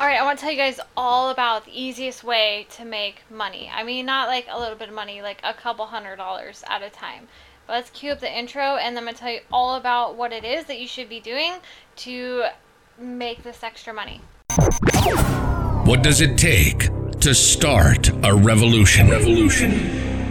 All right, I want to tell you guys all about the easiest way to make money. I mean, not like a little bit of money, like a couple hundred dollars at a time. But let's cue up the intro, and then I'm going to tell you all about what it is that you should be doing to make this extra money. What does it take to start a revolution? Revolution.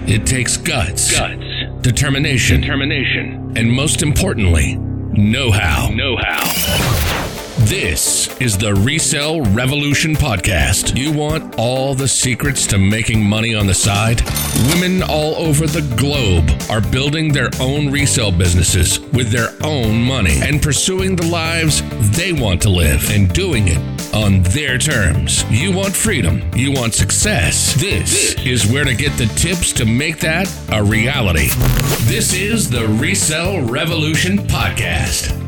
It takes guts, guts, determination, determination, and most importantly, know-how. know-how. This is the Resell Revolution Podcast. You want all the secrets to making money on the side? Women all over the globe are building their own resale businesses with their own money and pursuing the lives they want to live and doing it on their terms. You want freedom, you want success. This is where to get the tips to make that a reality. This is the Resell Revolution Podcast.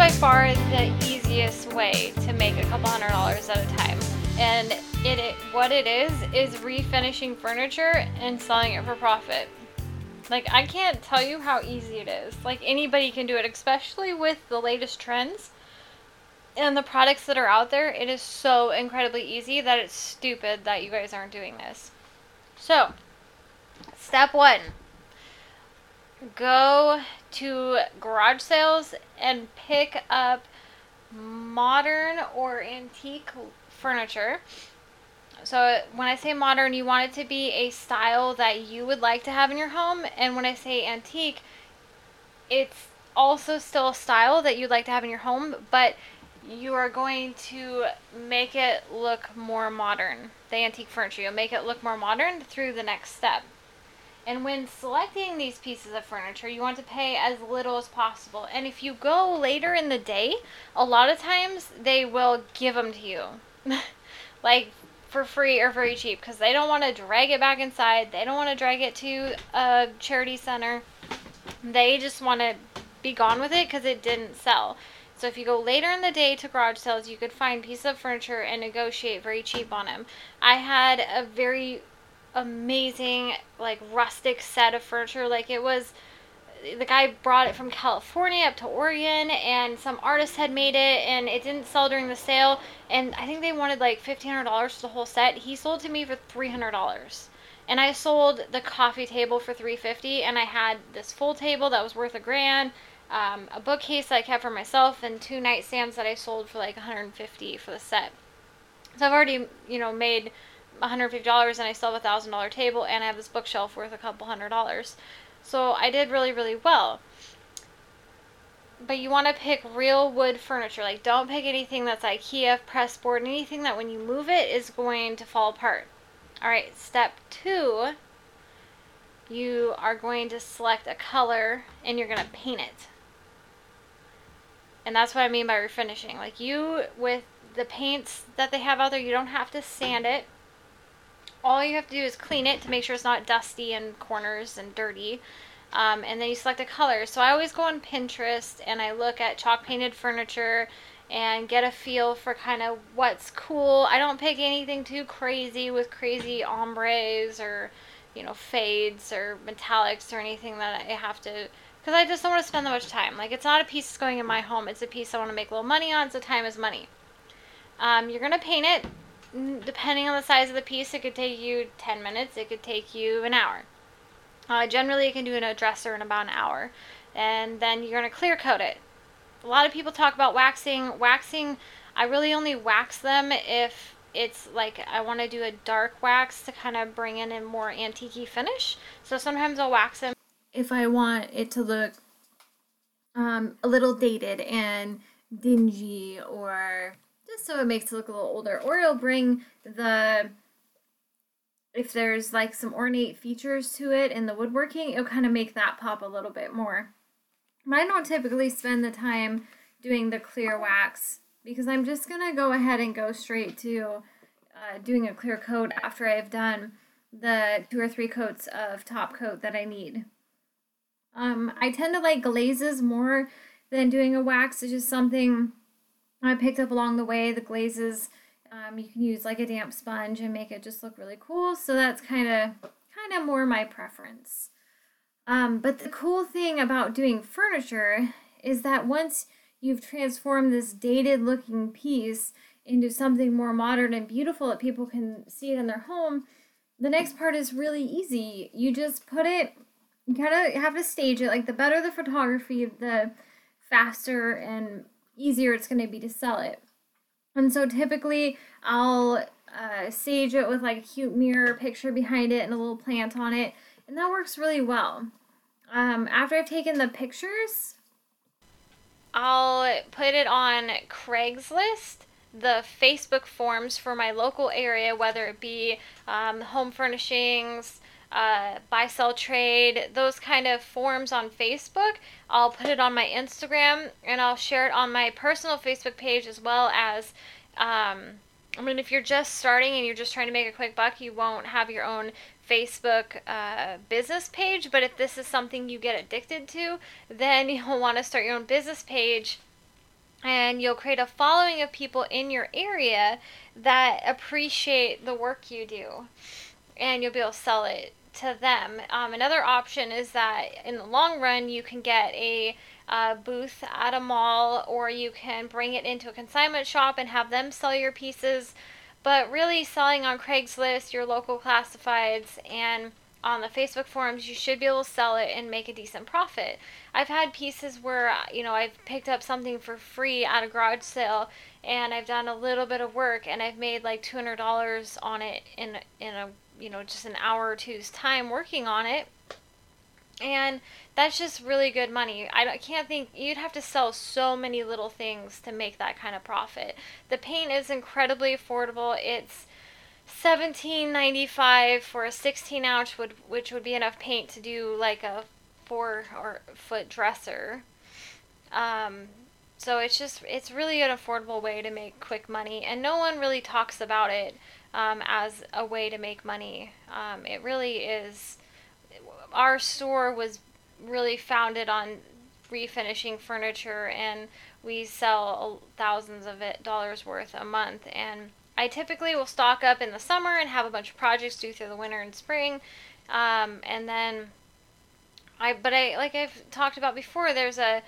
By far the easiest way to make a couple hundred dollars at a time. And it, it what it is is refinishing furniture and selling it for profit. Like I can't tell you how easy it is. Like anybody can do it, especially with the latest trends and the products that are out there. It is so incredibly easy that it's stupid that you guys aren't doing this. So, step 1 go to garage sales and pick up modern or antique furniture. So when I say modern, you want it to be a style that you would like to have in your home, and when I say antique, it's also still a style that you'd like to have in your home, but you are going to make it look more modern. The antique furniture, you'll make it look more modern through the next step. And when selecting these pieces of furniture, you want to pay as little as possible. And if you go later in the day, a lot of times they will give them to you. like for free or very cheap because they don't want to drag it back inside. They don't want to drag it to a charity center. They just want to be gone with it because it didn't sell. So if you go later in the day to garage sales, you could find pieces of furniture and negotiate very cheap on them. I had a very amazing like rustic set of furniture like it was the guy brought it from California up to Oregon and some artist had made it and it didn't sell during the sale and I think they wanted like $1500 for the whole set. He sold to me for $300. And I sold the coffee table for 350 and I had this full table that was worth a grand, um, a bookcase that I kept for myself and two nightstands that I sold for like 150 for the set. So I've already, you know, made $150 and I still have a thousand dollar table and I have this bookshelf worth a couple hundred dollars. So I did really, really well. But you want to pick real wood furniture. Like don't pick anything that's IKEA, pressboard, anything that when you move it is going to fall apart. Alright, step two, you are going to select a color and you're going to paint it. And that's what I mean by refinishing. Like you, with the paints that they have out there, you don't have to sand it all you have to do is clean it to make sure it's not dusty and corners and dirty. Um, and then you select a color. So I always go on Pinterest and I look at chalk painted furniture and get a feel for kind of what's cool. I don't pick anything too crazy with crazy ombres or, you know, fades or metallics or anything that I have to, because I just don't want to spend that much time. Like, it's not a piece that's going in my home, it's a piece I want to make a little money on, so time is money. Um, you're to paint it depending on the size of the piece, it could take you 10 minutes, it could take you an hour. Uh, generally, you can do a dresser in about an hour. And then you're going to clear coat it. A lot of people talk about waxing. Waxing, I really only wax them if it's like I want to do a dark wax to kind of bring in a more antique finish. So sometimes I'll wax them if I want it to look um, a little dated and dingy or so it makes it look a little older. Or it'll bring the if there's like some ornate features to it in the woodworking, it'll kind of make that pop a little bit more. I don't typically spend the time doing the clear wax because I'm just gonna go ahead and go straight to uh, doing a clear coat after I've done the two or three coats of top coat that I need. Um, I tend to like glazes more than doing a wax. It's just something I picked up along the way the glazes. Um, you can use like a damp sponge and make it just look really cool. So that's kind of kind of more my preference. Um, but the cool thing about doing furniture is that once you've transformed this dated looking piece into something more modern and beautiful that people can see it in their home, the next part is really easy. You just put it, you kind of have to stage it. Like the better the photography, the faster and easier it's going to be to sell it. And so typically I'll uh, stage it with like a cute mirror picture behind it and a little plant on it, and that works really well. Um, after I've taken the pictures, I'll put it on Craigslist, the Facebook forms for my local area, whether it be um, home furnishings, uh, buy, sell, trade, those kind of forms on Facebook. I'll put it on my Instagram and I'll share it on my personal Facebook page as well as. Um, I mean, if you're just starting and you're just trying to make a quick buck, you won't have your own Facebook uh, business page. But if this is something you get addicted to, then you'll want to start your own business page and you'll create a following of people in your area that appreciate the work you do. And you'll be able to sell it to them. Um, another option is that in the long run, you can get a uh, booth at a mall or you can bring it into a consignment shop and have them sell your pieces. But really, selling on Craigslist, your local classifieds, and on the Facebook forums, you should be able to sell it and make a decent profit. I've had pieces where, you know, I've picked up something for free at a garage sale and I've done a little bit of work and I've made like $200 on it in in a you know, just an hour or two's time working on it. And that's just really good money. I can't think you'd have to sell so many little things to make that kind of profit. The paint is incredibly affordable. It's seventeen ninety five for a sixteen ounce, would which would be enough paint to do like a four or foot dresser. Um, so it's just it's really an affordable way to make quick money, and no one really talks about it um, as a way to make money. Um, it really is. Our store was really founded on refinishing furniture, and we sell thousands of it, dollars worth a month. And I typically will stock up in the summer and have a bunch of projects due through the winter and spring, um, and then I. But I like I've talked about before. There's a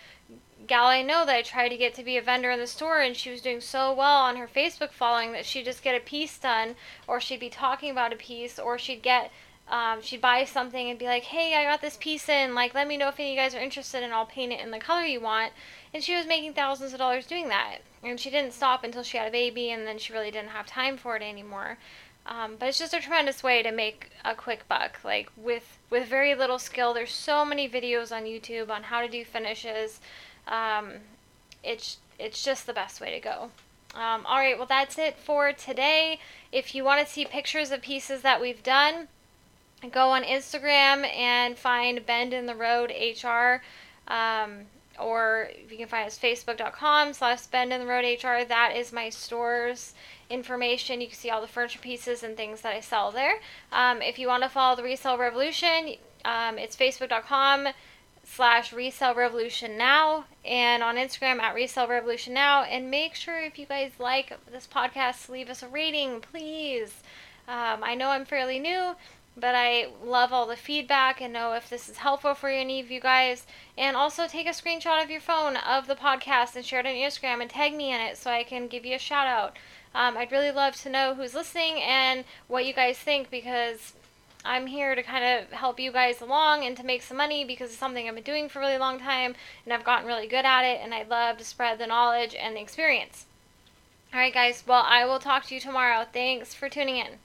gal I know that I tried to get to be a vendor in the store, and she was doing so well on her Facebook following that she'd just get a piece done, or she'd be talking about a piece, or she'd get, um, she'd buy something and be like, hey, I got this piece in, like, let me know if any of you guys are interested, and I'll paint it in the color you want. And she was making thousands of dollars doing that. And she didn't stop until she had a baby, and then she really didn't have time for it anymore. Um, but it's just a tremendous way to make a quick buck. Like with with very little skill, there's so many videos on YouTube on how to do finishes. Um, it's it's just the best way to go. Um, all right, well that's it for today. If you want to see pictures of pieces that we've done, go on Instagram and find Bend in the Road HR. Um, or you can find us facebook.com slash bend in the road hr that is my store's information you can see all the furniture pieces and things that i sell there um, if you want to follow the resale revolution um, it's facebook.com slash resale revolution now and on instagram at resale revolution now. And make sure if you guys like this podcast leave us a rating please. Um, i know i'm fairly new but i love all the feedback and know if this is helpful for any of you guys. And also take a screenshot of your phone of the podcast and share it on instagram and tag me in it so i can give you a shout out. Um, i'd really love to know who's listening and what you guys think because I'm here to kind of help you guys along and to make some money because it's something I've been doing for a really long time and I've gotten really good at it and I'd love to spread the knowledge and the experience. Alright, guys, well, I will talk to you tomorrow. Thanks for tuning in.